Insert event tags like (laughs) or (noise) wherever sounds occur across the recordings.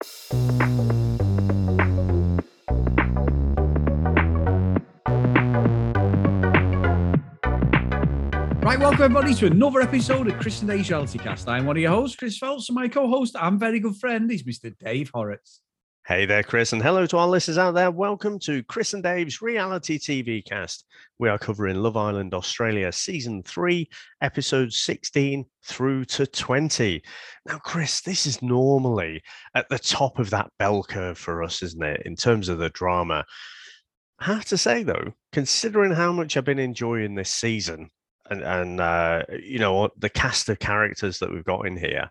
Right, welcome everybody to another episode of Chris and Dave's Reality Cast. I'm one of your hosts, Chris Phelps, and my co-host and very good friend is Mr. Dave Horrocks. Hey there, Chris, and hello to our listeners out there. Welcome to Chris and Dave's Reality TV Cast. We are covering Love Island Australia Season 3, Episodes 16 through to 20. Now, Chris, this is normally at the top of that bell curve for us, isn't it, in terms of the drama? I have to say, though, considering how much I've been enjoying this season, and and uh, you know the cast of characters that we've got in here.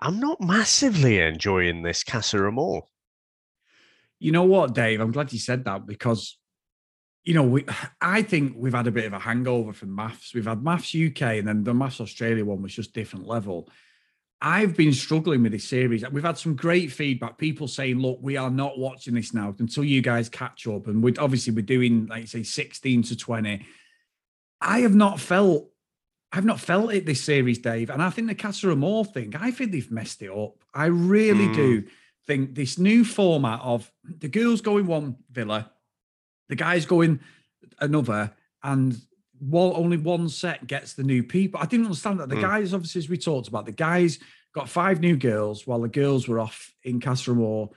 I'm not massively enjoying this Casa. You know what, Dave? I'm glad you said that because, you know, we (sighs) I think we've had a bit of a hangover from MAFS. We've had MAFS UK and then the MAFS Australia one was just different level. I've been struggling with this series. We've had some great feedback. People saying, "Look, we are not watching this now until you guys catch up." And we obviously we're doing, like say, 16 to 20 I have not felt I've not felt it this series, Dave. And I think the Casa Amor thing, I think they've messed it up. I really mm. do think this new format of the girls going one villa, the guys going another, and one, only one set gets the new people. I didn't understand that. The mm. guys, obviously, as we talked about, the guys got five new girls while the girls were off in Casa Amor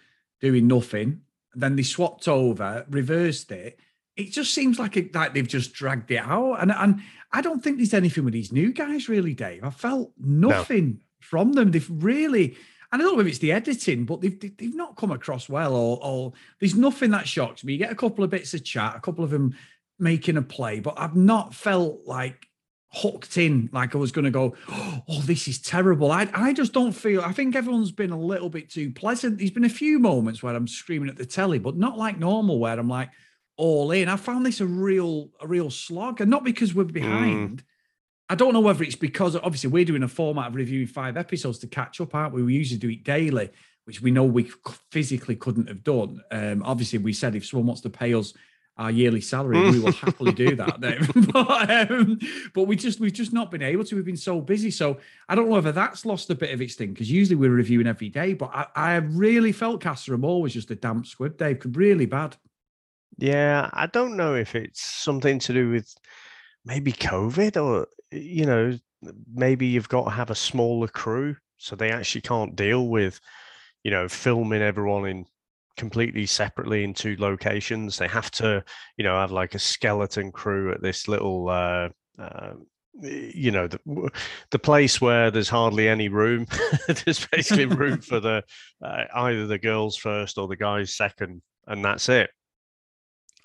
doing nothing. Then they swapped over, reversed it it just seems like it, like they've just dragged it out. And and I don't think there's anything with these new guys really, Dave. I felt nothing no. from them. They've really. And I don't know if it's the editing, but they've they've not come across well, or, or there's nothing that shocks me. You get a couple of bits of chat, a couple of them making a play, but I've not felt like hooked in, like I was going to go, (gasps) oh, this is terrible. I I just don't feel. I think everyone's been a little bit too pleasant. There's been a few moments where I'm screaming at the telly, but not like normal, where I'm like, all in. I found this a real a real slog, and not because we're behind. Mm. I don't know whether it's because obviously we're doing a format of reviewing five episodes to catch up, aren't we? We usually do it daily, which we know we physically couldn't have done. Um, obviously, we said if someone wants to pay us our yearly salary, we will (laughs) happily do that. (laughs) but, um, but we just we've just not been able to. We've been so busy, so I don't know whether that's lost a bit of its thing because usually we're reviewing every day. But I, I really felt Casa Amor was just a damp squid, Dave, could really bad. Yeah, I don't know if it's something to do with maybe COVID or, you know, maybe you've got to have a smaller crew so they actually can't deal with, you know, filming everyone in completely separately in two locations. They have to, you know, have like a skeleton crew at this little, uh, uh, you know, the the place where there's hardly any room. (laughs) there's basically room (laughs) for the uh, either the girls first or the guys second, and that's it.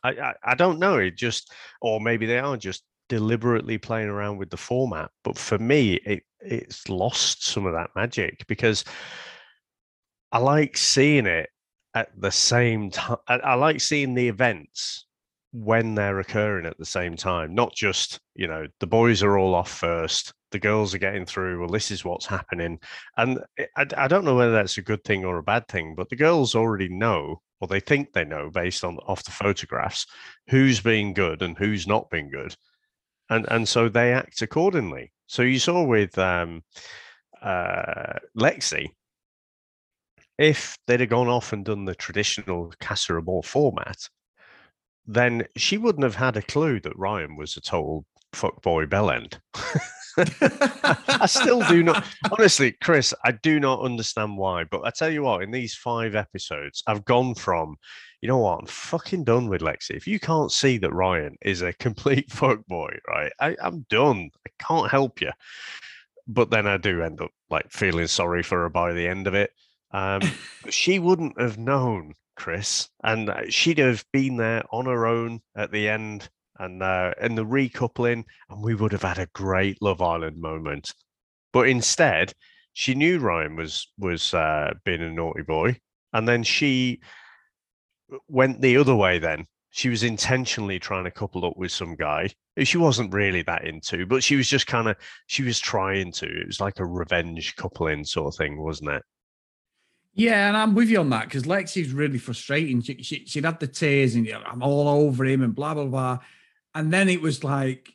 I, I, I don't know. It just, or maybe they are just deliberately playing around with the format. But for me, it it's lost some of that magic because I like seeing it at the same time. I, I like seeing the events when they're occurring at the same time, not just, you know, the boys are all off first, the girls are getting through, well, this is what's happening. And I, I don't know whether that's a good thing or a bad thing, but the girls already know or they think they know based on off the photographs who's being good and who's not being good. And and so they act accordingly. So you saw with um, uh, lexi if they'd have gone off and done the traditional Casa format then she wouldn't have had a clue that ryan was a total fuckboy bellend (laughs) (laughs) I still do not. Honestly, Chris, I do not understand why. But I tell you what, in these five episodes, I've gone from, you know what, I'm fucking done with Lexi. If you can't see that Ryan is a complete (laughs) fuckboy, right? I, I'm done. I can't help you. But then I do end up like feeling sorry for her by the end of it. Um, (laughs) she wouldn't have known Chris, and uh, she'd have been there on her own at the end and uh, and the recoupling, and we would have had a great Love Island moment. But instead, she knew Ryan was was uh, being a naughty boy, and then she went the other way. Then she was intentionally trying to couple up with some guy who she wasn't really that into, but she was just kind of she was trying to. It was like a revenge coupling sort of thing, wasn't it? Yeah, and I'm with you on that because Lexi's really frustrating. She, she, would had the tears and I'm all over him and blah blah blah. And then it was like,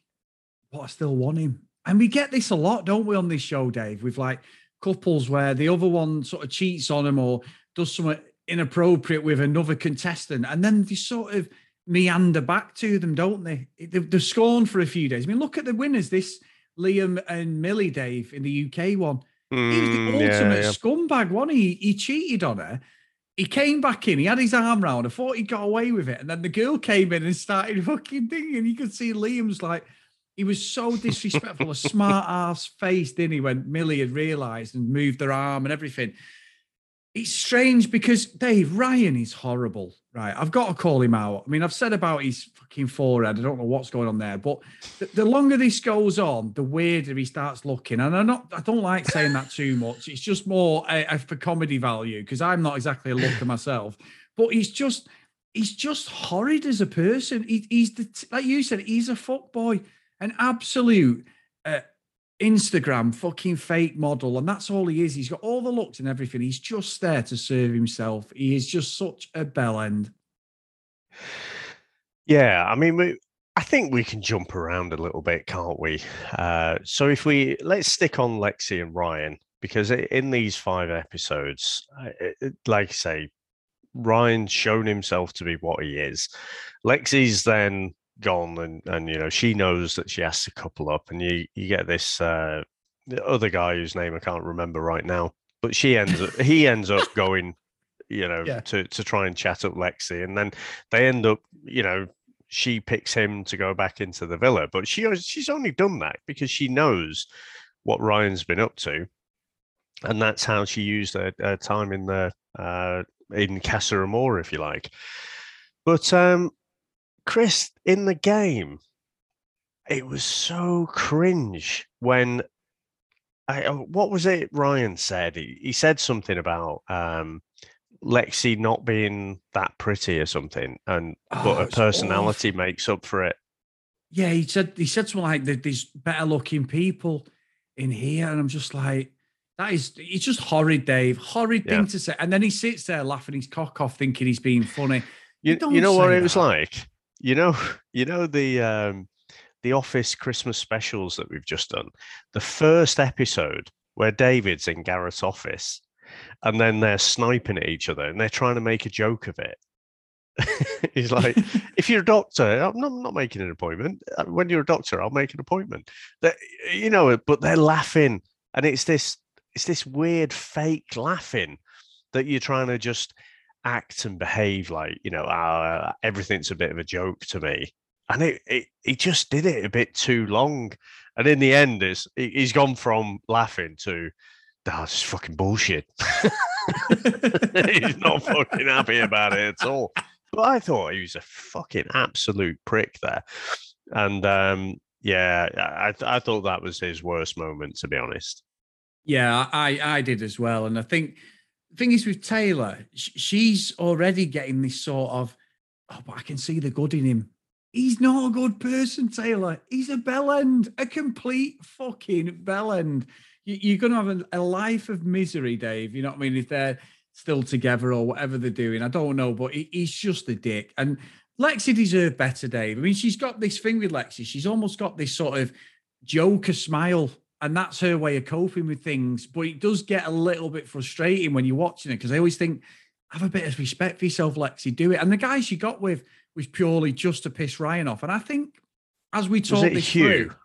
but I still want him. And we get this a lot, don't we, on this show, Dave? With like couples where the other one sort of cheats on them or does something inappropriate with another contestant, and then they sort of meander back to them, don't they? They're scorned for a few days. I mean, look at the winners. This Liam and Millie, Dave, in the UK one. Mm, he was the ultimate yeah, yeah. scumbag, one. He he cheated on her. He came back in. He had his arm round. I thought he got away with it, and then the girl came in and started fucking thing. And you could see Liam's like, he was so (laughs) disrespectful, a smart ass face, didn't he? When Millie had realised and moved her arm and everything. It's strange because Dave Ryan is horrible, right? I've got to call him out. I mean, I've said about his fucking forehead. I don't know what's going on there, but the, the longer this goes on, the weirder he starts looking. And I'm not, I don't like saying that too much. It's just more uh, for comedy value because I'm not exactly a looker myself. But he's just, he's just horrid as a person. He, he's the, like you said, he's a fuck boy an absolute uh, Instagram fucking fake model, and that's all he is. He's got all the looks and everything. He's just there to serve himself. He is just such a bell end. Yeah, I mean, we, I think we can jump around a little bit, can't we? Uh, so if we let's stick on Lexi and Ryan because in these five episodes, like I say, Ryan's shown himself to be what he is. Lexi's then gone and and you know she knows that she has to couple up and you you get this uh the other guy whose name I can't remember right now but she ends up he ends up going you know yeah. to to try and chat up Lexi and then they end up you know she picks him to go back into the villa but she she's only done that because she knows what Ryan's been up to and that's how she used her, her time in the uh in Casa Amor if you like but um Chris, in the game, it was so cringe when I, oh, what was it Ryan said? He, he said something about um, Lexi not being that pretty or something, and oh, but her personality awful. makes up for it. Yeah, he said he said something like there's better looking people in here, and I'm just like, that is it's just horrid, Dave. Horrid yeah. thing to say. And then he sits there laughing his cock off, thinking he's being funny. You, you, you know what it was like? You know, (laughs) you know the um, the Office Christmas specials that we've just done. The first episode where David's in Gareth's office, and then they're sniping at each other, and they're trying to make a joke of it. (laughs) He's like, (laughs) if you're a doctor, I'm not, I'm not, making an appointment. Uh, when you're a doctor, I'll make an appointment. That you know, but they're laughing, and it's this it's this weird fake laughing that you're trying to just act and behave like you know uh, everything's a bit of a joke to me. And it, it he just did it a bit too long. And in the end is he's gone from laughing to that's fucking bullshit. (laughs) He's not fucking happy about it at all. But i thought he was a fucking absolute prick there. And um yeah i i thought that was his worst moment to be honest. Yeah i i did as well. And i think thing is with Taylor, she's already getting this sort of, oh, but I can see the good in him. He's not a good person, Taylor. He's a bellend, a complete fucking bellend. You're going to have a, life of misery, Dave. You know what I mean? If they're still together or whatever they're doing, I don't know, but he's just a dick. And Lexi deserved better, Dave. I mean, she's got this thing with Lexi. She's almost got this sort of Joker smile and that's her way of coping with things. But it does get a little bit frustrating when you're watching it because I always think, have a bit of respect for yourself, Lexi. Do it. And the guy she got with was purely just to piss Ryan off. And I think as we talk this Hugh? through,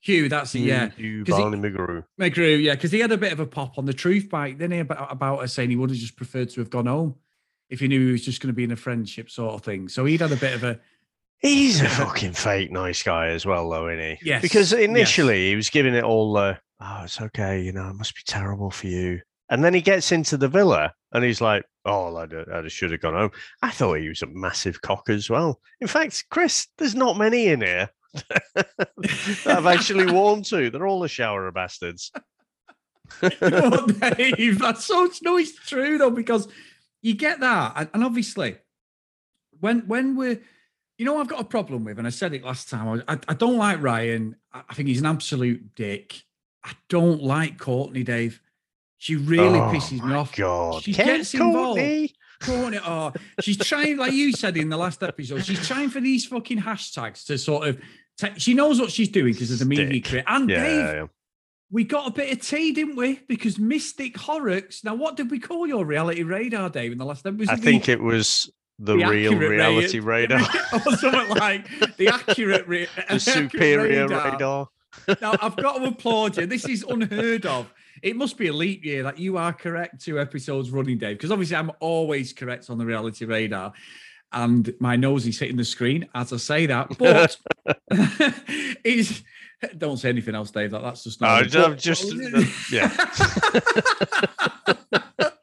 Hugh, that's Hugh, yeah. Hugh Barney McGrew. McGrew, yeah, because he had a bit of a pop on the truth bite, didn't he, about, about her saying he would have just preferred to have gone home if he knew he was just going to be in a friendship sort of thing. So he'd had a bit of a He's a (laughs) fucking fake nice guy as well, though, isn't he? Yes. Because initially yes. he was giving it all the, oh, it's okay, you know, it must be terrible for you. And then he gets into the villa and he's like, oh, I, I uh, should have gone home. I thought he was a massive cock as well. In fact, Chris, there's not many in here (laughs) that I've actually (laughs) warmed to. They're all the shower of bastards. oh, Dave, that's so no, it's true though because you get that, and, and obviously, when when we're you know, I've got a problem with, and I said it last time. I, I don't like Ryan. I think he's an absolute dick. I don't like Courtney, Dave. She really oh pisses me off. God, she gets involved. Courtney. Courtney, oh, she's trying, like you said in the last episode, she's trying for these fucking hashtags to sort of. she knows what she's doing because of the media career. And yeah, Dave, yeah. we got a bit of tea, didn't we? Because Mystic Horrocks. Now, what did we call your reality radar, Dave, in the last episode? I think it was the, the real reality ra- (laughs) radar, (laughs) or something like the accurate, ra- (laughs) the superior radar. now, I've got to applaud you. This is unheard of. It must be a leap year that you are correct two episodes running, Dave, because obviously I'm always correct on the reality radar. And my nose is hitting the screen as I say that. But it's don't say anything else, Dave. That, that's just No. I'm just uh, yeah.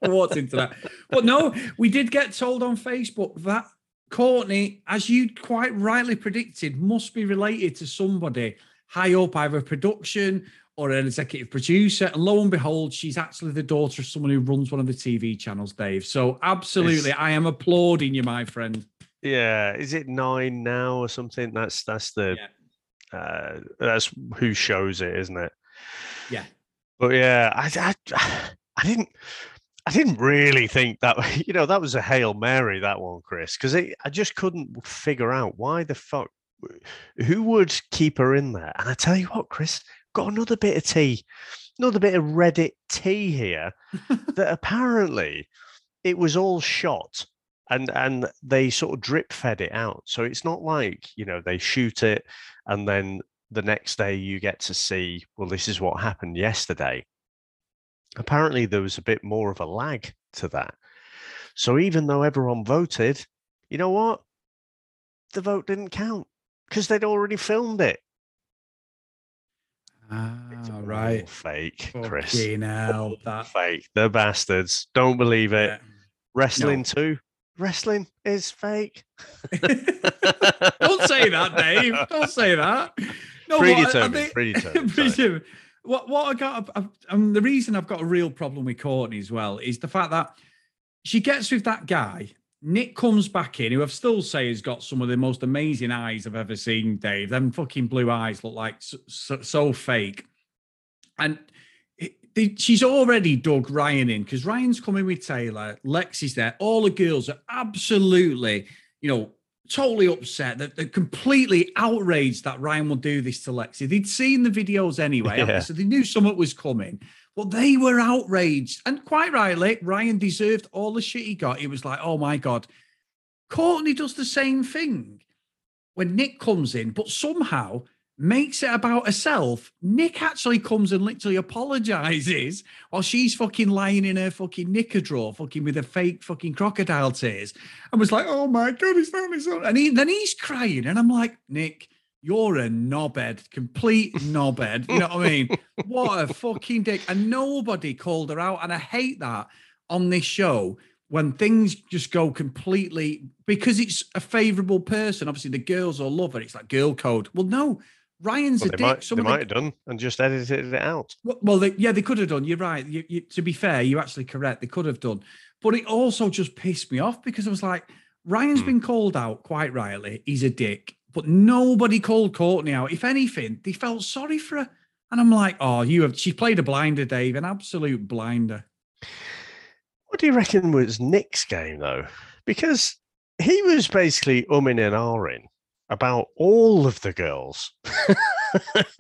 Walked into that. But no, we did get told on Facebook that Courtney, as you quite rightly predicted, must be related to somebody high up, either production or an executive producer. And lo and behold, she's actually the daughter of someone who runs one of the TV channels, Dave. So absolutely, It's- I am applauding you, my friend. Yeah, is it nine now or something? That's that's the uh that's who shows it, isn't it? Yeah. But yeah, I I, I didn't I didn't really think that (laughs) you know that was a hail mary that one, Chris, because I just couldn't figure out why the fuck who would keep her in there. And I tell you what, Chris, got another bit of tea, another bit of Reddit tea here (laughs) that apparently it was all shot and and they sort of drip fed it out so it's not like you know they shoot it and then the next day you get to see well this is what happened yesterday apparently there was a bit more of a lag to that so even though everyone voted you know what the vote didn't count because they'd already filmed it Ah, all right. fake chris Fucking hell, that. fake the bastards don't believe it yeah. wrestling too wrestling is fake (laughs) Don't say that, Dave. Don't say that. (laughs) No, what I- I think- predetermined. Predetermined. What what I got, I, and the reason I've got a real problem with Courtney as well is the fact that she gets with that guy. Nick comes back in, who I've still say has got some of the most amazing eyes I've ever seen. Dave, them fucking blue eyes look like so, so, so fake, and she's already dug Ryan in because Ryan's coming with Taylor. Lex is there. All the girls are absolutely, you know, totally upset that they're completely outraged that Ryan will do this to Lexi. They'd seen the videos anyway, Yeah. so they knew something was coming. But they were outraged, and quite rightly, Ryan deserved all the shit he got. It was like, oh my god, Courtney does the same thing when Nick comes in, but somehow makes it about herself. Nick actually comes and literally apologizes while she's fucking lying in her fucking knicker drawer, fucking with her fake fucking crocodile tears, and was like, "Oh my god, it's not his own." And he, then he's crying, and I'm like, Nick. You're a knobhead, complete knobhead. You know what I mean? (laughs) What a fucking dick. And nobody called her out. And I hate that on this show when things just go completely because it's a favorable person. Obviously, the girls all love her. It's like girl code. Well, no, Ryan's Well, a they dick. might, Some they of the- might have done and just edited it out. well, well, they, yeah, they could have done. You're right. You, you, to be fair, you're actually correct. They could have done. But it also just pissed me off because I was like, Ryan's Hmm. been called out quite rightly. He's a dick. But nobody called Courtney out. If anything, they felt sorry for her. And I'm like, oh, you have. She played a blinder, Dave, an absolute blinder. What do you reckon was Nick's game though? Because he was basically umming and ahhing about all of the girls.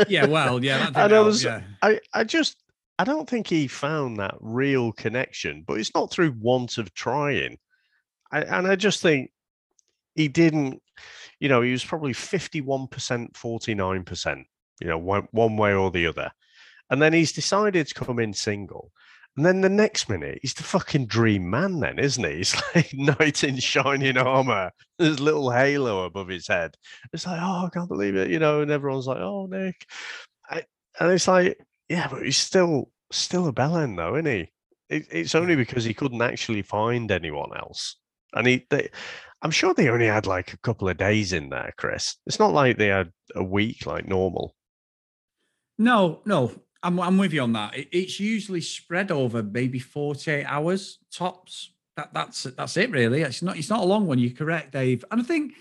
Yeah, well, (laughs) yeah, And I was- yeah. I, I just I don't think he found that real connection, but it's not through want of trying. I, and I just think he didn't, you know, he was probably 51%, 49%, you know, one, one way or the other. And then he's decided to come in single. And then the next minute, he's the fucking dream man, then, isn't he? (laughs) He's like knight in shining armor. There's a little halo above his head. It's like, oh, I can't believe it, you know, and everyone's like, oh, Nick. I, and it's like, yeah, but he's still still a bellend, though, isn't he? It, it's only because he couldn't actually find anyone else. And he, they, I'm sure they only had like a couple of days in there, Chris. It's not like they had a week like normal. No, no, I'm I'm with you on that. It, it's usually spread over maybe 48 hours tops. That that's that's it really. It's not it's not a long one. You're correct, Dave. And I think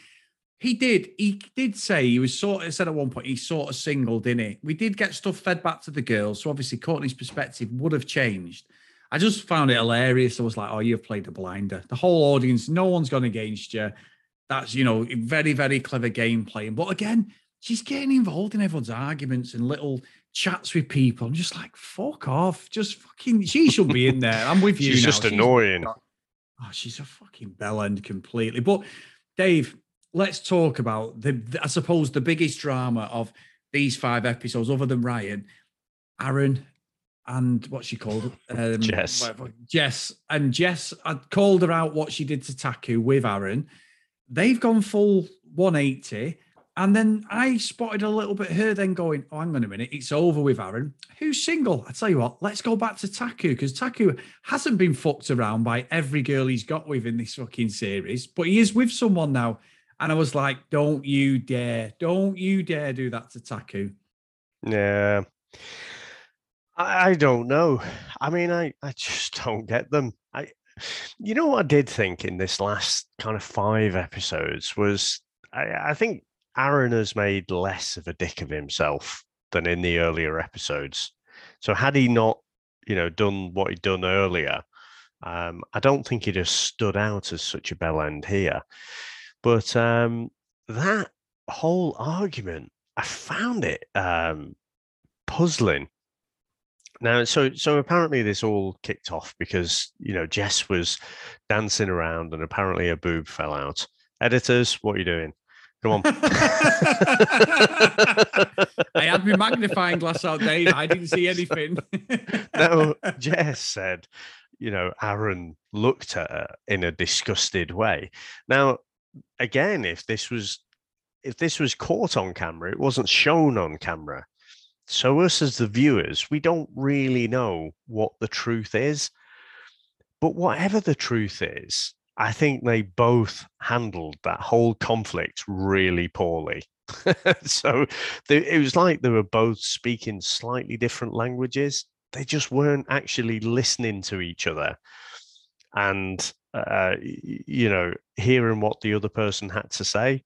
he did he did say he was sort of said at one point he's sort of single, didn't he? We did get stuff fed back to the girls, so obviously Courtney's perspective would have changed. I just found it hilarious. I was like, oh, you've played a blinder. The whole audience, no one's gone against you. That's you know very very clever game playing. But again, she's getting involved in everyone's arguments and little chats with people. I'm just like, fuck off. Just fucking, she should be in there. I'm with (laughs) you. She's now. just annoying. Oh, she's a fucking bell end completely. But Dave, let's talk about the, the- I suppose, the biggest drama of these five episodes, other than Ryan, Aaron, and what she called um, Jess. whatever- Jess, and Jess. I called her out what she did to Taku with Aaron. They've gone full 180. And then I spotted a little bit her then going, Oh, hang on a minute, it's over with Aaron. Who's single? I tell you what, let's go back to Taku because Taku hasn't been fucked around by every girl he's got with in this fucking series, but he is with someone now. And I was like, Don't you dare, don't you dare do that to Taku. Yeah. I, I don't know. I mean, I, I just don't get them. I you know what I did think in this last kind of five episodes was I, I think Aaron has made less of a dick of himself than in the earlier episodes. So had he not, you know, done what he'd done earlier, um, I don't think he'd have stood out as such a bell end here. But um, that whole argument, I found it um, puzzling. Now, so so apparently this all kicked off because you know Jess was dancing around and apparently a boob fell out. Editors, what are you doing? Come on. (laughs) I had my magnifying glass out, Dave. I didn't see anything. (laughs) no, Jess said, you know, Aaron looked at her in a disgusted way. Now, again, if this was if this was caught on camera, it wasn't shown on camera. So us as the viewers, we don't really know what the truth is. But whatever the truth is, I think they both handled that whole conflict really poorly. (laughs) so they, it was like they were both speaking slightly different languages. They just weren't actually listening to each other and, uh, you know, hearing what the other person had to say.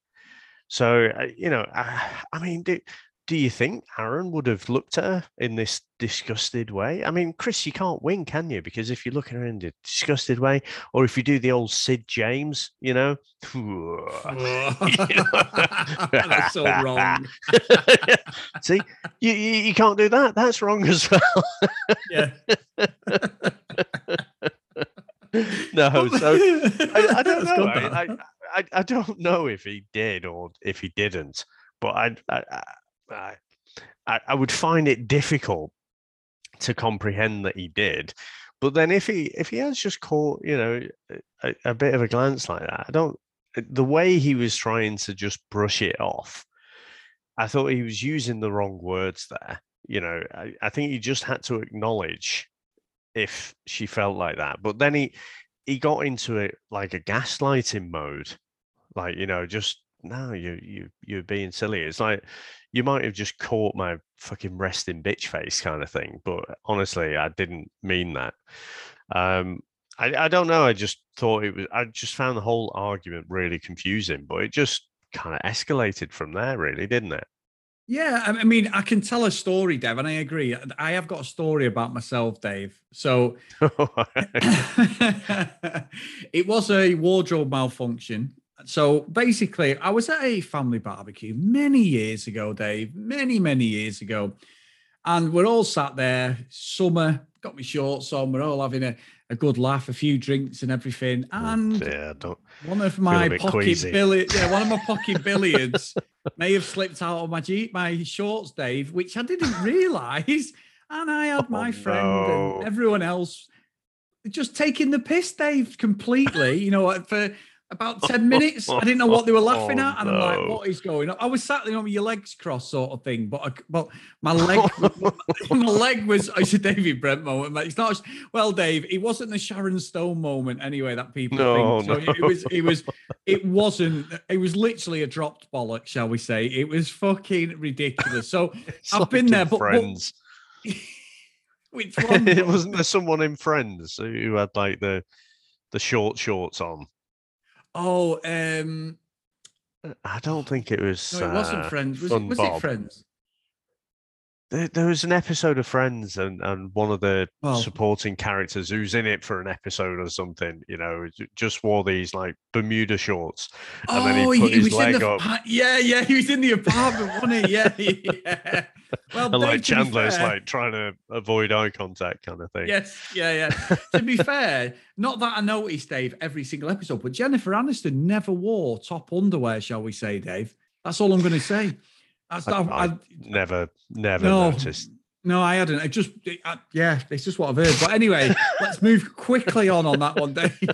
So, uh, you know, I, I mean, do, do you think Aaron would have looked at her in this disgusted way? I mean, Chris, you can't win, can you? Because if you look at her in a disgusted way, or if you do the old Sid James, you know, (laughs) That's so wrong. (laughs) see, you, you you can't do that. That's wrong as well. Yeah. (laughs) no, so I, I don't know. I, I, I don't know if he did or if he didn't, but I, I, I, I, would find it difficult to comprehend that he did. But then if he if he has just caught you know a, a bit of a glance like that, I don't. The way he was trying to just brush it off, I thought he was using the wrong words there. You know, I, I think he just had to acknowledge if she felt like that. But then he he got into it like a gaslighting mode, like you know, just no, you you you're being silly. It's like you might have just caught my fucking resting bitch face kind of thing. But honestly, I didn't mean that. Um, I I don't know. I just thought it was. I just found the whole argument really confusing. But it just kind of escalated from there, really, didn't it? Yeah, I I mean, I can tell a story, Dev, and I agree. I have got a story about myself, Dave. So (laughs) (laughs) it was a wardrobe malfunction. So basically, I was at a family barbecue many years ago, Dave, many, many years ago. And we're all sat there, summer, got my shorts on, we're all having a, a good laugh, a few drinks and everything. And yeah, don't. one of my pocket billiards, (laughs) yeah, one of my pocket billiards may have slipped out of my Jeep, my shorts, Dave, which I didn't (laughs) realise. And I had my Oh, friend no. and everyone else just taking the piss, Dave, completely. You know, for about 10 minutes. I didn't know what they were laughing (laughs) Oh, at. And I'm like, what is going on? I was sat there on with your legs crossed, sort of thing. But I, but my leg, (laughs) (laughs) my leg was, I said, David Brent moment. It's not, well, Dave, it wasn't the Sharon Stone moment anyway that people No, think. So it was, it was, it wasn't, it was literally a dropped bollock, shall we say. It was fucking ridiculous. So I've like been in there, but- but- Friends. which one? it wasn't there someone in Friends who had like the the short shorts on. Oh, um, I don't think it was. no, it wasn't uh, Friends. Was, it, was it Friends? There, there was an episode of Friends, and and one of the Well- supporting characters who's in it for an episode or something, you know, just wore these like Bermuda shorts, and then Oh, he put his was in leg the up, yeah, yeah, he was in the apartment, wasn't he? Yeah, (laughs) yeah. Well, (laughs) and like Chandler's fair- like trying to avoid eye contact, kind of thing. Yes, yeah, yeah. to be (laughs) fair, not that I noticed, Dave, every single episode, but Jennifer Aniston never wore top underwear, shall we say, Dave? That's all I'm going to say. That's I- that. I- I, Never, never No. noticed. no, I hadn't. I just, I, yeah, it's just what I've heard. But anyway, (laughs) let's move quickly on on that one, Dave. (laughs)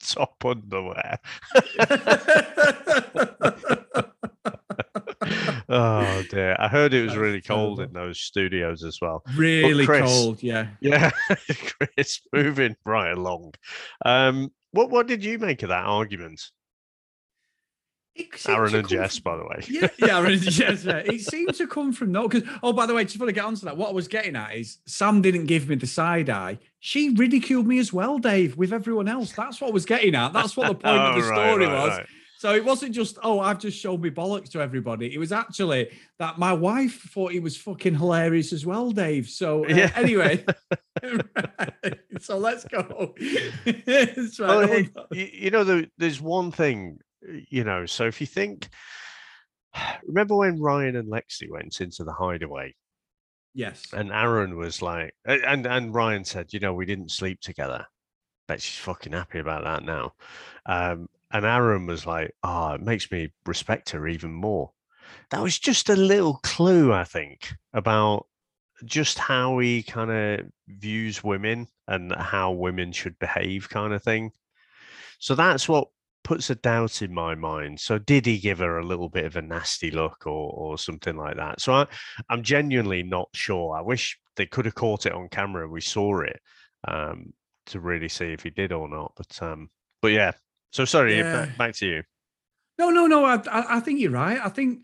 Top underwear. (laughs) oh dear! I heard it was That's really cold in those studios as well. really Chris- cold, yeah. Yeah, Chris, moving right along. Um, what what did you make of that argument, Aaron and Jess? from- By the way, yeah, yeah, Aaron and (laughs) Jess. yeah. It seemed to come from no. Because oh, by the way, just want to get onto that. What I was getting at is Sam didn't give me the side eye. She ridiculed me as well, Dave, with everyone else. That's what I was getting at. That's what the (laughs) point of Oh, the right, story right, was. right. So it wasn't just, oh, I've just shown me bollocks to everybody. It was actually that my wife thought he was fucking hilarious as well, Dave. So uh, Yeah. anyway, (laughs) so let's go. Well, it- you know, there, there's one thing, you know. So if you think, (sighs) remember when Ryan and Lexi went into the hideaway, yes. and Aaron was like, and and Ryan said, you know, we didn't sleep together. Bet she's fucking happy about that now. Um, and Aaron was like, oh, it makes me respect her even more. That was just a little clue, I think, about just how he kind of views women and how women should behave, kind of thing. So that's what puts a doubt in my mind. So did he give her a little bit of a nasty look or or something like that? So I, I'm genuinely not sure. I wish they could have caught it on camera and we saw it um, to really see if he did or not. But um, but yeah. So sorry, Yeah. back, back to you. No, no, no. I, I, I think you're right. I think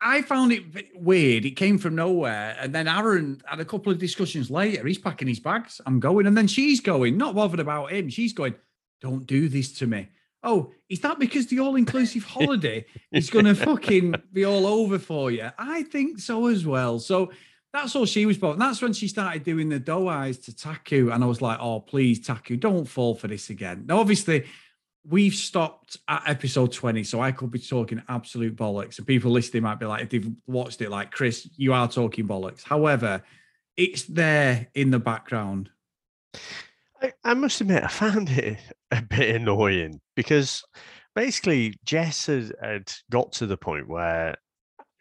I found it weird. It came from nowhere, and then Aaron had a couple of discussions later. He's packing his bags. I'm going, and then she's going, not bothered about him. She's going, "Don't do this to me." Oh, is that because the all-inclusive holiday is going (laughs) to fucking be all over for you? I think so as well. So that's all she was about. And that's when she started doing the doe eyes to Taku, and I was like, "Oh, please, Taku, don't fall for this again." Now, obviously we've stopped at episode 20 so i could be talking absolute bollocks and people listening might be like if they've watched it like chris you are talking bollocks however it's there in the background I, I must admit, I found it a bit annoying because basically Jess had, had got to the point where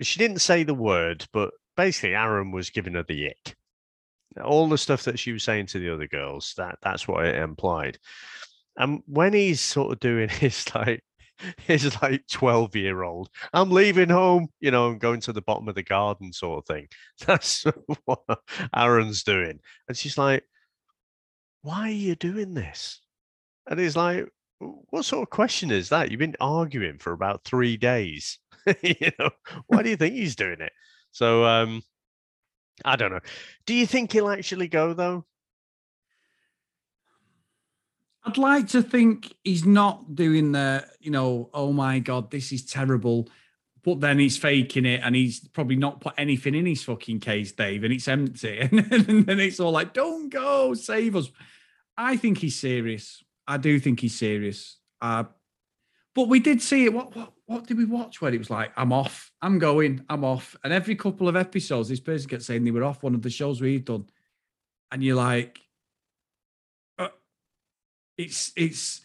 she didn't say the word, but basically Aaron was giving her the ick. All the stuff that she was saying to the other girls, that that's what it implied. And when he's sort of doing (laughs) his like his like 12 year old, I'm leaving home, you know, I'm going to the bottom of the garden sort of thing. (laughs) That's (laughs) what Aaron's doing. And she's like, why are you doing this? And he's like, what sort of question is that? You've been arguing for about three days. (laughs) you know, why do you think he's doing it? So um I don't know. Do you think he'll actually go though? i'd like to think he's not doing the you know oh my god this is terrible but then he's faking it and he's probably not put anything in his fucking case dave and it's empty. (laughs) And then it's all like don't go save us. I think he's serious. I do think he's serious. Uh but we did see it. What what what did we watch where it was like i'm off i'm going i'm off. And every couple of episodes this person gets saying they were off one of the shows we've done. And you're like uh, it's it's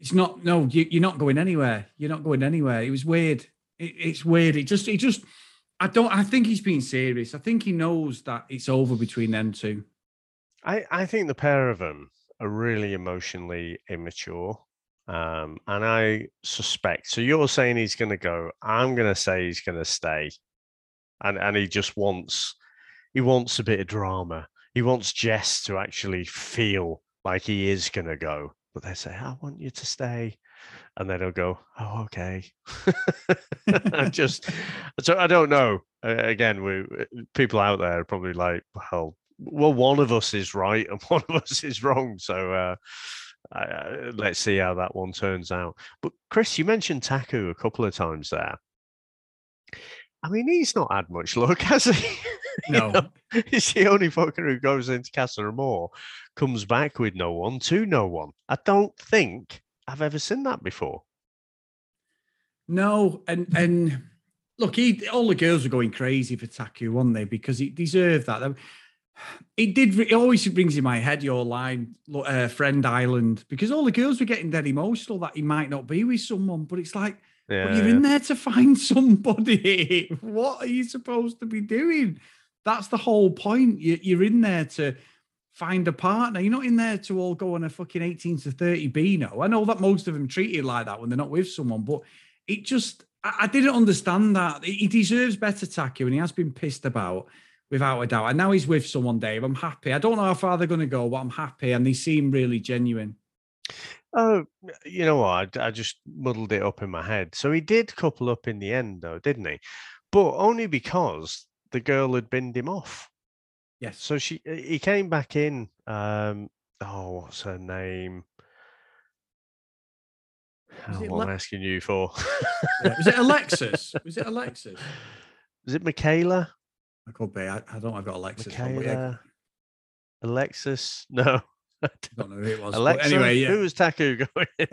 it's not no you, you're not going anywhere. You're not going anywhere. It was weird it, it's weird it just it just i don't i think he's being serious i think he knows that it's over between them two I, I think the pair of them are really emotionally immature. Um, and I suspect so you're saying he's gonna go, I'm gonna say he's gonna stay. And and he just wants he wants a bit of drama. He wants Jess to actually feel like he is gonna go. But they say, I want you to stay. And then he'll go, Oh, okay. (laughs) I (laughs) just so I don't know. Again, we people out there are probably like, well, well, one of us is right and (laughs) one of us is wrong. So uh, uh, let's see how that one turns out. But Chris, you mentioned Taku a couple of times there. I mean, he's not had much luck, has he? No. know, he's the only fucker who goes into Casa Amor, comes back with no one to no one. I don't think I've ever seen that before. No, and and look, he all the girls were going crazy for Taku, weren't they? Because he deserved that. It did. It always brings in my head your line, uh, "Friend Island," because all the girls were getting dead emotional that he might not be with someone. But it's like, yeah, well, you're yeah. in there to find (laughs) somebody. what are you supposed to be doing? That's the whole point. You're in there to find a partner. You're not in there to all go on a fucking 18 to 30 Beano. I know that most of them treat you like that when they're not with someone, but it just, I, didn't understand that. He deserves better Taku and he has been pissed about without a doubt. And now he's with someone, Dave. I'm happy. I don't know how far they're going to go, but I'm happy. And they seem really genuine. Oh, you know what? I, I just muddled it up in my head. So he did couple up in the end, though, didn't he? But only because the girl had binned him off. Yes. So she he came back in. Um, oh, what's her name? Oh, what Le- am I asking you for? yeah. Was it Alexis? (laughs) Was it Alexis? Was it Michaela? I could be. I, I don't. I've got Alexis. Michaela. Yeah. Alexis? No. (laughs) I don't know who it was. Alexa, anyway, yeah. who was Taku going? (laughs) no,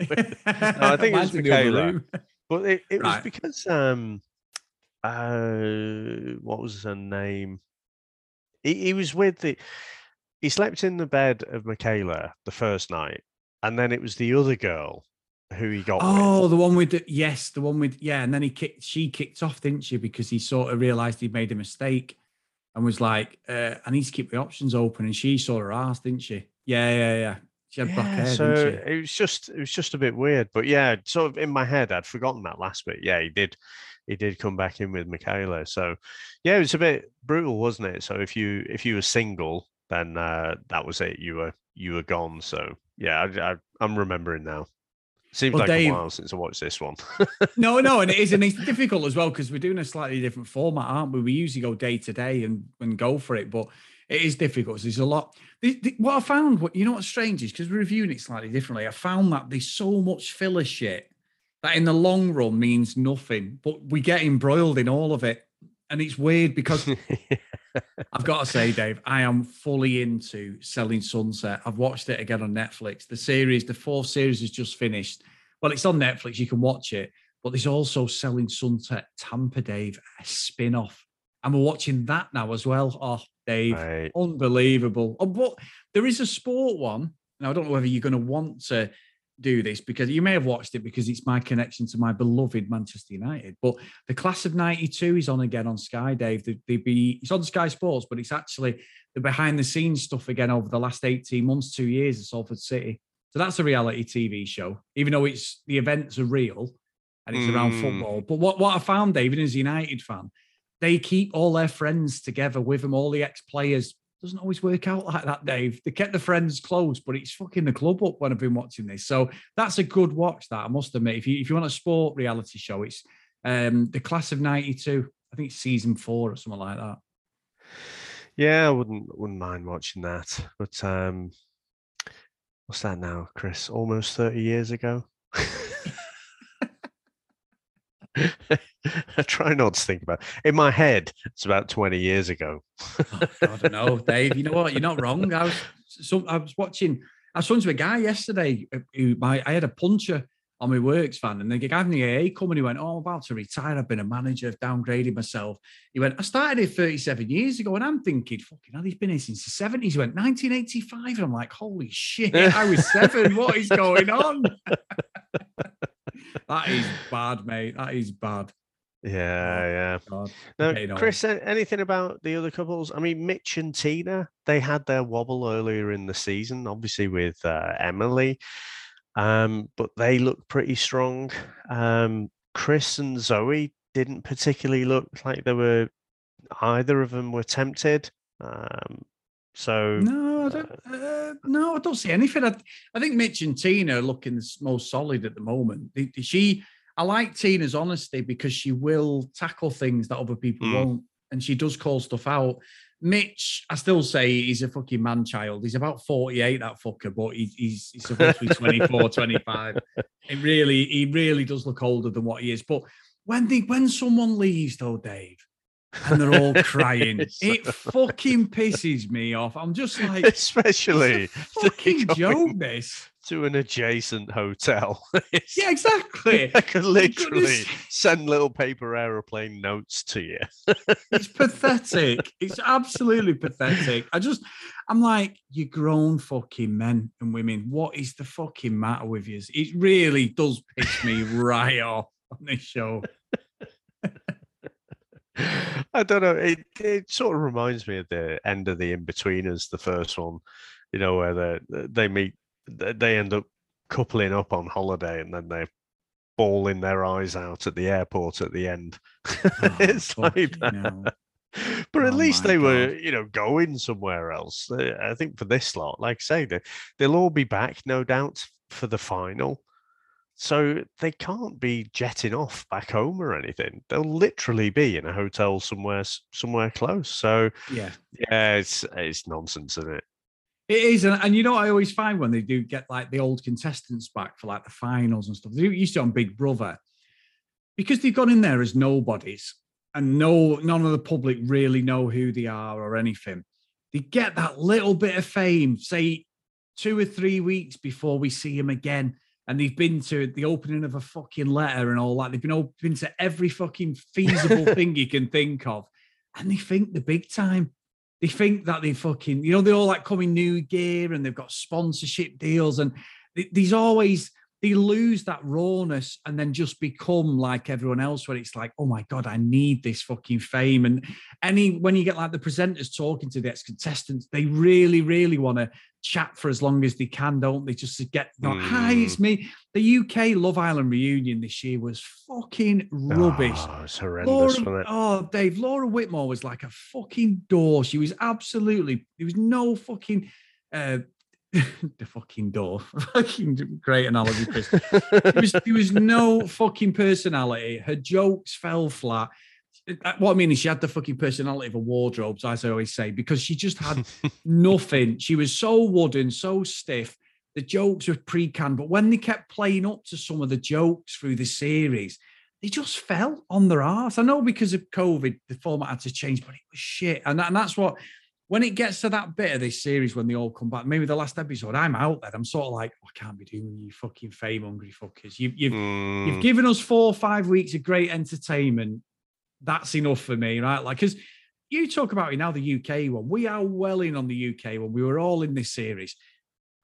I think it was Michaela. But it, it right. was because um, uh, what was her name? He, he was with the. He slept in the bed of Michaela the first night, and then it was the other girl who he got. Oh, with. the one with the yes, the one with yeah, and then he kicked. She kicked off, didn't she? Because he sort of realised he'd made a mistake, and was like, uh, "I need to keep the options open." And she saw her ass, didn't she? Yeah, yeah, yeah. She had yeah, black hair, so it was just it was just a bit weird, but yeah, sort of in my head, I'd forgotten that last bit. Yeah, he did he did come back in with Michaela. So yeah, it was a bit brutal, wasn't it? So if you if you were single, then uh, that was it. You were you were gone. So yeah, I, am remembering now. Seems well, like Dave, a while since I watched this one. no, (laughs) no, and it is, and it's difficult as well because we're doing a slightly different format, aren't we? We usually go day to day and and go for it, but it is difficult. There's a lot. The, the, what I found, what you know, what's strange is because we're reviewing it slightly differently. I found that there's so much filler shit that in the long run means nothing, but we get embroiled in all of it. And it's weird because (laughs) I've got to say, Dave, I am fully into Selling Sunset. I've watched it again on Netflix. The series, the fourth series is just finished. Well, it's on Netflix, you can watch it. But there's also Selling Sunset Tampa, Dave, a spin off. And we're watching that now as well. Oh, Dave, right. unbelievable. Oh, but there is a sport one. Now, I don't know whether you're going to want to do this because you may have watched it because it's my connection to my beloved Manchester United. But the class of '92 is on again on Sky, Dave. They, they be it's on Sky Sports, but it's actually the behind the scenes stuff again over the last 18 months, two years at Salford City. So that's a reality TV show, even though it's the events are real and it's mm. around football. But what, what I found, David, as a United fan, they keep all their friends together with them, all the ex-players doesn't always work out like that, Dave. They kept the friends close, but it's fucking the club up when I've been watching this. So that's a good watch. That I must admit, if you if you want a sport reality show, it's um the class of '92. I think it's season four or something like that. Yeah, I wouldn't wouldn't mind watching that. But um what's that now, Chris? Almost thirty years ago. (laughs) (laughs) I try not to think about it. In my head, it's about 20 years ago. oh, I don't know, Dave. You know what? You're not wrong. I was so I was watching, I was talking to a guy yesterday uh, who my I had a puncher on my works van, and the guy from the AA come and he went, Oh, I'm about to retire. I've been a manager, I've downgraded myself. He went, I started here 37 years ago, and I'm thinking, fucking hell, he's been here since the 70s. He went, 1985. And I'm like, holy shit, I was seven. what is going on? (laughs) that is bad, mate. That is bad. Yeah, oh, yeah. Now, Chris, anything about the other couples? I mean, Mitch and Tina, they had their wobble earlier in the season, obviously with uh, Emily, um, but they look pretty strong. Um, Chris and Zoe didn't particularly look like they were either of them were tempted. Um, so no, I don't. Uh, uh, no, I don't see anything. I, I think Mitch and Tina are looking the most solid at the moment. She, I like Tina's honesty because she will tackle things that other people mm. won't, and she does call stuff out. Mitch, I still say he's a fucking man child. He's about 48, that fucker, but he, he's, he's supposed to be 24, (laughs) 25. It really, he really does look older than what he is. But when they when someone leaves though, Dave, and they're all crying, (laughs) it fucking pisses me off. I'm just like, (laughs) especially (laughs) fucking joke. This to an adjacent hotel. yeah, exactly. I could literally send little paper aeroplane notes to you. it's pathetic. It's absolutely pathetic. I just, I'm like, you grown fucking men and women. What is the fucking matter with you? It really does piss me right off on this show. (laughs) I don't know. It it sort of reminds me of the end of the Inbetweeners, the first one. You know, where they they meet they end up coupling up on holiday and then they're bawling their eyes out at the airport at the end. (laughs) Oh, it's like that. (laughs) But at oh least they God. were, you know, going somewhere else. I think for this lot, like I say, they, they'll all be back, no doubt, for the final. So they can't be jetting off back home or anything. They'll literally be in a hotel somewhere somewhere close. So yeah, yeah, it's it's nonsense, isn't it? It is, and, and you know, I always find when they do get like the old contestants back for like the finals and stuff. They used to on Big Brother because they've gone in there as nobodies, and no, none of the public really know who they are or anything. They get that little bit of fame, say two or three weeks before we see them again. And they've been to the opening of a fucking letter and all that. They've been open to every fucking feasible (laughs) thing you can think of. And they think the big time they think that they fucking, you know, they all like coming new gear and they've got sponsorship deals and these always they lose that rawness and then just become like everyone else where it's like oh my god i need this fucking fame and any when you get like the presenters talking to the ex-contestants they really really want to chat for as long as they can don't they just to get mm. hi it's mm. me the uk love island reunion this year was fucking rubbish oh, it's horrendous laura, oh dave laura whitmore was like a fucking door she was absolutely there was no fucking uh, (laughs) the fucking door. (laughs) fucking great analogy, Chris. there, was, there was no (laughs) fucking personality. Her jokes fell flat. What I mean is, she had the fucking personality of a wardrobe, as I always say, because she just had (laughs) nothing. She was so wooden, so stiff. The jokes were pre-canned, but when they kept playing up to some of the jokes through the series, they just fell on their ass. I know because of COVID, the format had to change, but it was shit. And, that, and that's what when it gets to that bit of this series when they all come back, maybe the last episode, I'm out there. I'm sort of like, oh, I can't be doing you fucking fame hungry fuckers. You, you've mm. you've given us four or five weeks of great entertainment. That's enough for me, right? Like, because you talk about it now, the UK one. We are well in on the UK one. We were all in this series.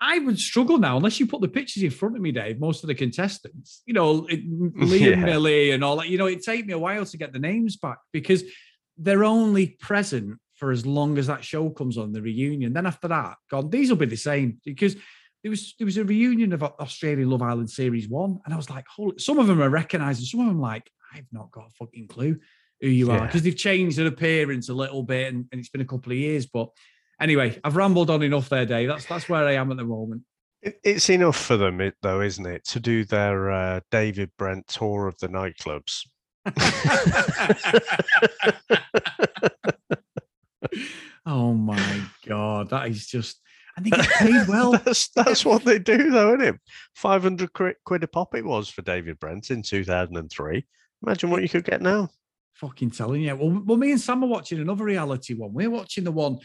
I would struggle now unless you put the pictures in front of me, Dave. Most of the contestants, you know, (laughs) Liam yeah. Millie and all that. You know, it take me a while to get the names back because they're only present for as long as that show comes on the reunion. Then after that, God, these will be the same because there was there was a reunion of Australia Love Island Series One, and I was like, holy, some of them are recognised, and some of them like, I've not got a fucking clue who you yeah. are because they've changed their appearance a little bit, and, and it's been a couple of years. But anyway, I've rambled on enough there, Dave. That's that's where I am at the moment. It's enough for them, though, isn't it, to do their uh, David Brent tour of the nightclubs? (laughs) oh my god, that is just and they get paid (laughs) well. that's that's what they do, though, isn't it? Five hundred quid a pop it was for David Brent in two thousand and three. Imagine what you could get now. Fucking telling you. Well, well, me and Sam are watching another reality one. We're watching the one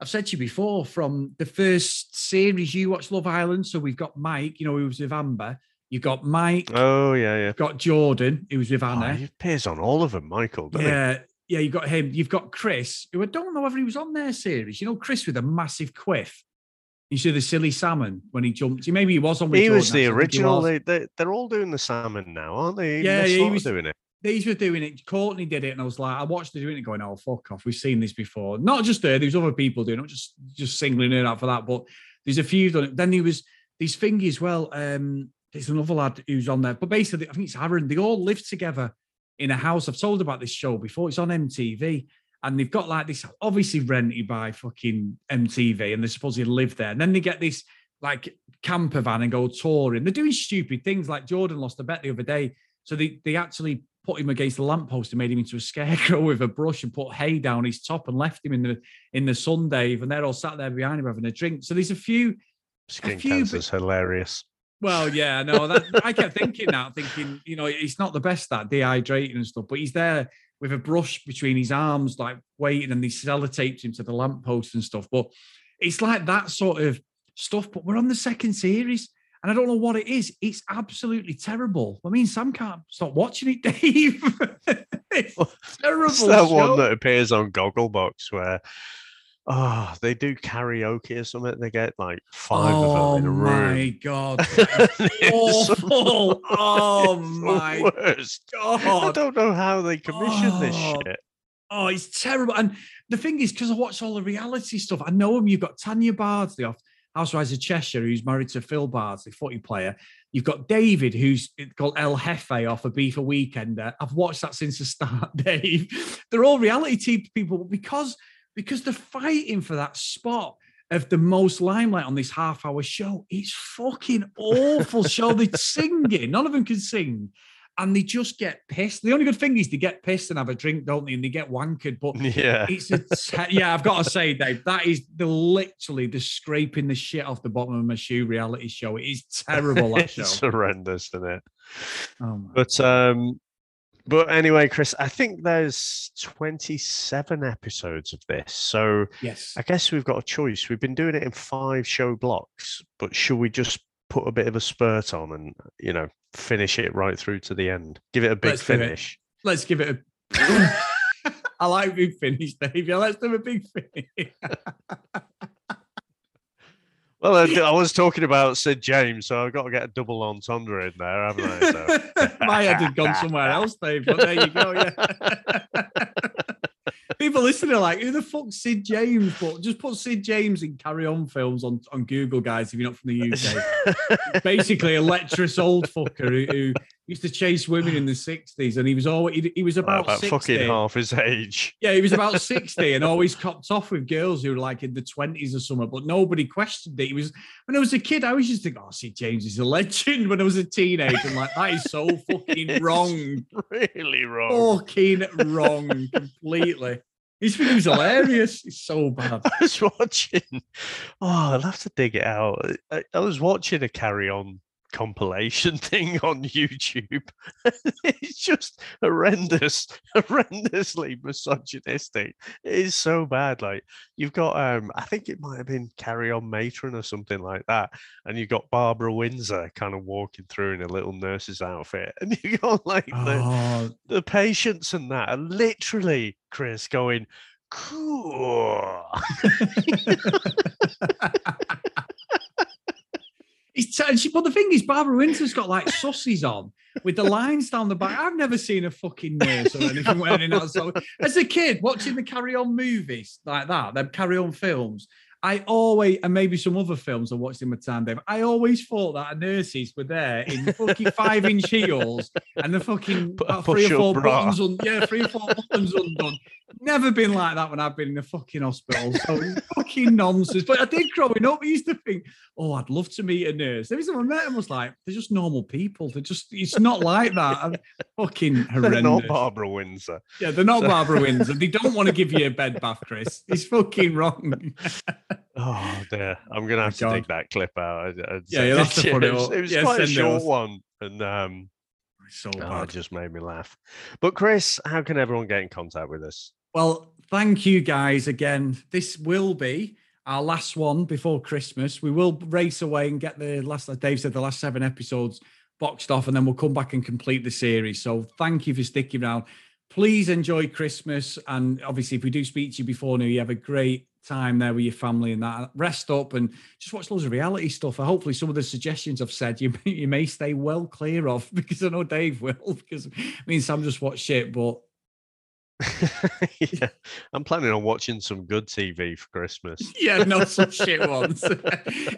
I've said to you before from the first series. You watched Love Island, so we've got Mike. You know, he was with Amber. You've got Mike. Oh yeah, yeah. Got Jordan, who was with Anna. Oh, he appears on all of them, Michael. yeah, yeah, you got him. You've got Chris, who I don't know whether he was on their series. You know, Chris with a massive quiff. You see the silly salmon when he jumped. Maybe he was on. he Jordan, was the original. Was. They, they, are all doing the salmon now, aren't they? Yeah, yeah he was doing it. These were doing it. Courtney did it, and I was like, I watched her doing it, going, "Oh fuck off! We've seen this before." Not just her. There's other people doing it. Not just just singling her out for that, but there's a few done it. Then there was these thingy as well. Um, there's another lad who's on there, but basically, I think it's Aaron. They all live together in a house. I've told about this show before. It's on MTV, and they've got like this obviously rented by fucking MTV, and they're supposed to live there. And then they get this like camper van and go touring. They're doing stupid things. Like Jordan lost a bet the other day, so they they actually put him against the lamppost and made him into a scarecrow (laughs) with a brush and put hay down his top and left him in the in the sun, Dave. And they're all sat there behind him having a drink. So there's a few. Skin a few, cancer's hilarious. Well, yeah, no, that, I kept thinking that, thinking, you know, he's not the best at dehydrating and stuff, but he's there with a brush between his arms, like waiting, and he sellotapes him to the lamppost and stuff. But it's like that sort of stuff. But we're on the second series, and I don't know what it is. It's absolutely terrible. I mean, Sam can't stop watching it, (laughs) Dave. it's terrible. It's that show. one that appears on Gogglebox where oh they do karaoke or something. They get like five oh of them in a room. (laughs) (laughs) Oh my god, awful! Oh my worst. I don't know how they commission this Oh. shit. Oh, it's terrible. And the thing is, because I watch all the reality stuff, I know them. You've got Tanya Bardsley off Housewives of Cheshire, who's married to Phil Bardsley, footy player. You've got David, who's called El Jefe off Ibiza Weekender. Uh, I've watched that since the (laughs) start, Dave. They're all reality TV people because because they're fighting for that spot of the most limelight on this half hour show. It's fucking awful show. They're (laughs) singing. None of them can sing. And they just get pissed. The only good thing is they get pissed and have a drink, don't they? And they get wankered. But (laughs) Yeah. it's a te- yeah, I've got to say, Dave, that is the literally the scraping the shit off the bottom of my shoe reality show. It is terrible, that (laughs) show. it's horrendous, isn't it? Oh my But um but anyway, Chris, I think there's 27 episodes of this. So yes. I guess we've got a choice. We've been doing it in five show blocks, but should we just put a bit of a spurt on and, you know, finish it right through to the end? Give it a big Let's do it. finish. Let's give it a (laughs) I like big finish, Dave. Yeah, let's do a big finish. Well, I, I was talking about Sid James, so I've got to get a double entendre in there, haven't I? So. (laughs) My head had gone somewhere else, Dave. But there you go. Yeah. (laughs) People listening are like, who the fuck's Sid James? But just put Sid James in Carry On films on, on Google, guys, if you're not from the UK. (laughs) Basically, a lecherous old fucker who, who used to chase women in the (sighs) 60s. And he was always, he, he was about, about 60. fucking half his age. Yeah, he was about (laughs) 60 and always copped off with girls who were like in the 20s or something, but nobody questioned it. He was when I was a kid, I always used to think, oh, Sid James is a legend (laughs) when I was a teenager. I'm like, that is so (laughs) fucking It's wrong. Really wrong. Fucking wrong completely. His thing was hilarious. It's so bad. I was watching. Oh, I'll have to dig it out. I, I was watching a carry on compilation (laughs) thing on YouTube. (laughs) it's just horrendous, (laughs) horrendously misogynistic. It is so bad. Like you've got, um, I think it might have been Carry On Matron or something like that, and you've got Barbara Windsor kind of walking through in a little nurse's outfit, and you got like the Oh, the patients and that are literally Chris going. Cool. And she, but the thing is, Barbara Windsor's got like sussies on with the lines down the back. I've never seen a fucking nurse or anything wearing that. So, as a kid, watching the Carry On movies like that, them Carry On films, I always, and maybe some other films I watched in my time, Dave, I always thought that nurses were there in fucking five inch heels and the fucking (laughs) three or four bra. buttons on, yeah, three or four buttons undone. Never been like that when I've been in a fucking hospital. So it's (laughs) fucking nonsense. But I did growing up, I used to think, oh, I'd love to meet a nurse. Every time I met them, I was like, they're just normal people. They're just, it's not like that. I'm fucking horrendous. (laughs) They're not Barbara Windsor. Yeah, they're not So- Barbara Windsor. They don't want to give you a bed bath, Chris. It's fucking wrong. Oh dear, I'm gonna have to God. dig that clip out. I- I'd Yeah, you'll have it (laughs) to put it was, it was Yeah, quite a short one, and um, So oh, bad. it just made me laugh. But Chris, how can everyone get in contact with us? Well, thank you guys again. This will be our last one before Christmas. We will race away and get the last, like Dave said, the last seven episodes boxed off, and then we'll come back and complete the series. So thank you for sticking around. Please enjoy Christmas. And obviously, if we do speak to you before New Year, have a great time there with your family and that. Rest up and just watch loads of reality stuff. And hopefully, some of the suggestions I've said you, (laughs) you may stay well clear of (laughs) because I know Dave will, (laughs) because I mean Sam just watch shit, but yeah, I'm planning on watching some good TV for Christmas. yeah, not some shit ones.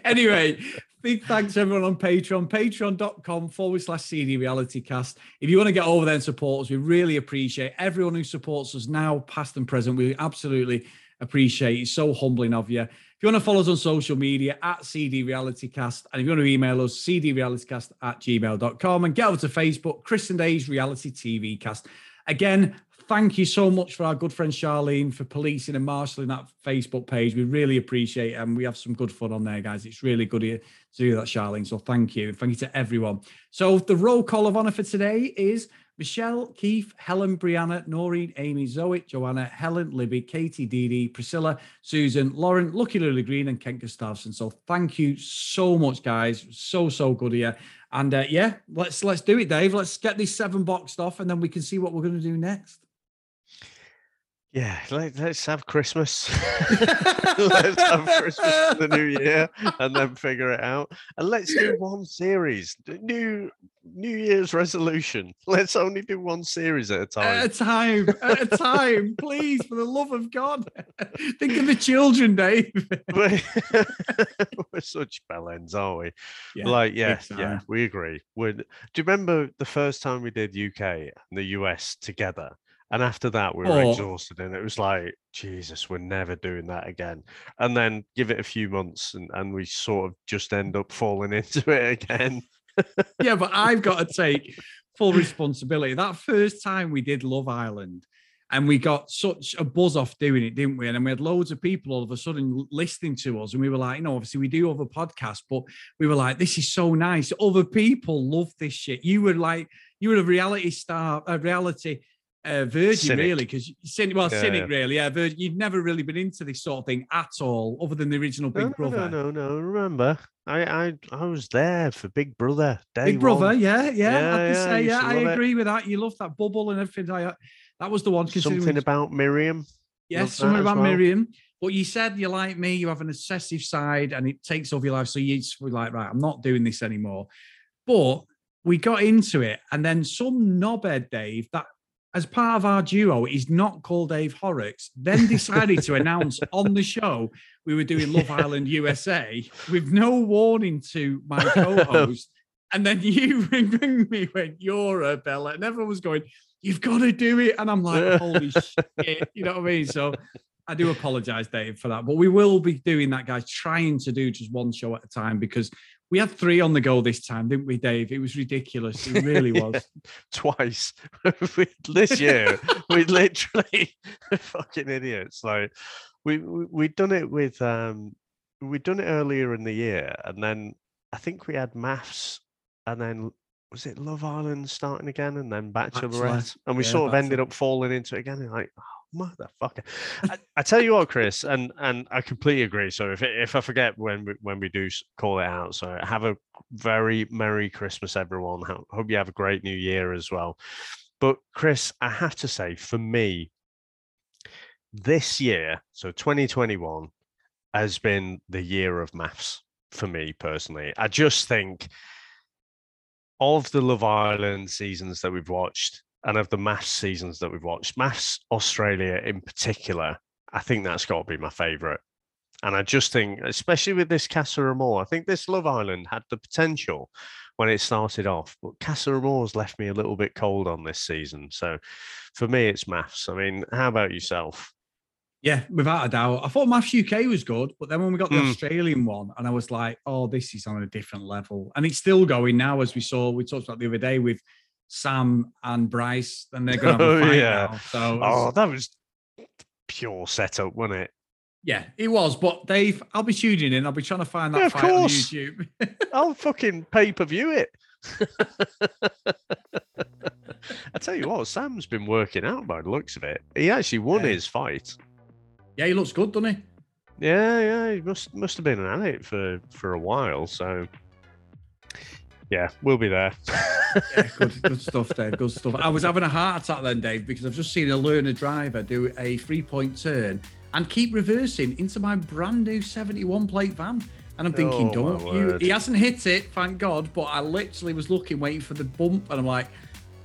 anyway, big thanks everyone on Patreon, patreon.com forward slash CD reality cast. If you want to get over there and support us, we really appreciate everyone who supports us now, past and present. We absolutely appreciate it. It's so humbling of you. If you want to follow us on social media at CD Reality Cast, and if you want to email us, cdrealitycast at gmail.com and get over to Facebook, Chris and Dave's Reality TV Cast. Again, thank you so much for our good friend Charlene for policing and marshalling that Facebook page. We really appreciate it. And we have some good fun on there, guys. It's really good to do that, Charlene. So thank you. Thank you to everyone. So the roll call of honor for today is Michelle, Keith, Helen, Brianna, Noreen, Amy, Zoe, Joanna, Helen, Libby, Katie, Dee Dee, Priscilla, Susan, Lauren, Lucky Lily Green, and Kent Gustafson. So thank you so much, guys. So, so good you. And uh, yeah, let's let's do it, Dave. Let's get these seven boxed off, and then we can see what we're going to do next. Yeah, let, us have Christmas. (laughs) let's have Christmas for the new year and then figure it out. And let's do (laughs) one series. New New Year's resolution. (laughs) Let's only do one series at a time. At a time. At a time. Please, for the love of God. Think of the children, Dave. we're, we're such bellends, aren't we? Yeah, like, yeah, yeah, we agree. We're, do you remember the first time we did UK and the US together? And after that, we were oh. exhausted, and it was like, Jesus, we're never doing that again. And then give it a few months, and, and we sort of just end up falling (laughs) into it again. yeah, but I've got to (laughs) take full responsibility. That first time we did Love Island, and we got such a buzz off doing it, didn't we? And then we had loads of people all of a sudden listening to us, and we were like, you know, obviously we do other podcasts, but we were like, this is so nice. Other people love this shit. You were like, you were a reality star, a reality uh, Virgin, cynic. really, because well, yeah, cynic, yeah. really, yeah. Virgin, you've never really been into this sort of thing at all, other than the original Big no, Brother. No, no, no. Remember, I, I, I was there for Big Brother. Big Brother, yeah, yeah. yeah, I, yeah, say, yeah, I agree it. with that. You love that bubble and everything. I, that was the one. Something about Miriam. Yes, something about well. Miriam. But you said you're like me. You have an obsessive side, and it takes over your life. So you were like, right, I'm not doing this anymore. But we got into it, and then some knobhead Dave that as part of our duo, he's not called Dave Horrocks, then decided to announce (laughs) on the show we were doing Love Island USA with no warning to my (laughs) co-host. and then you (laughs) ring, me when you're a Bella, and everyone was going, You've got to do it. And I'm like, Holy shit. You know what I mean? So I do apologize, Dave, for that. But we will be doing that, guys, trying to do just one show at a time because we had three on the go this time, didn't we, Dave? It was ridiculous. It really (laughs) was. Twice (laughs) this year. we literally (laughs) fucking idiots. Like we, we we'd done it with um we'd done it earlier in the year, and then I think we had MAFS, and then was it Love Island starting again, and then Bachelorette, and we yeah, sort of ended up falling into it again. Like, oh, motherfucker. I, I, tell you what, Chris, and and I completely agree. So if if I forget when we, when we do call it out, so have a very merry Christmas, everyone. Hope you have a great New Year as well. But Chris, I have to say, for me, this year, so 2021, has been the year of MAFS for me personally. I just think of the Love Island seasons that we've watched, and of the MAFS seasons that we've watched, MAFS Australia in particular, I think that's got to be my favourite. And I just think, especially with this Casa Amor, I think this Love Island had the potential when it started off, but Casa Amor's left me a little bit cold on this season. So for me, it's MAFS. I mean, how about yourself? Yeah, without a doubt. I thought MAFS UK was good, but then when we got the mm. Australian one, and I was like, oh, this is on a different level. And it's still going now, as we saw, we talked about the other day with Sam and Bryce, and they're going to have a oh, fight yeah. now. So, oh, that was pure setup, wasn't it? Yeah, it was. But Dave, I'll be tuning in. I'll be trying to find that yeah, fight on YouTube. I'll fucking pay per view it. I tell you what, Sam's been working out by the looks of it. He actually won yeah. his fight. Yeah, he looks good, doesn't he? Yeah, yeah, he must must have been an addict for for a while. So yeah, we'll be there. yeah, good, good stuff, Dave. Good stuff. I was having a heart attack then, Dave, because I've just seen a learner driver do a three point turn and keep reversing into my brand new 71 plate van. And I'm thinking, oh, don't you? He hasn't hit it, thank God. But I literally was looking, waiting for the bump, and I'm like,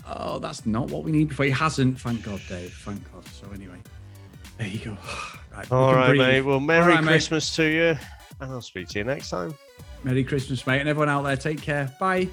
oh, that's not what we need before he hasn't. Thank God, Dave. Thank God. So anyway, there you go. (sighs) Right, All right, breathe. mate. Well, Merry right, Christmas mate. to you, and I'll speak to you next time. Merry Christmas, mate. And everyone out there, take care. Bye.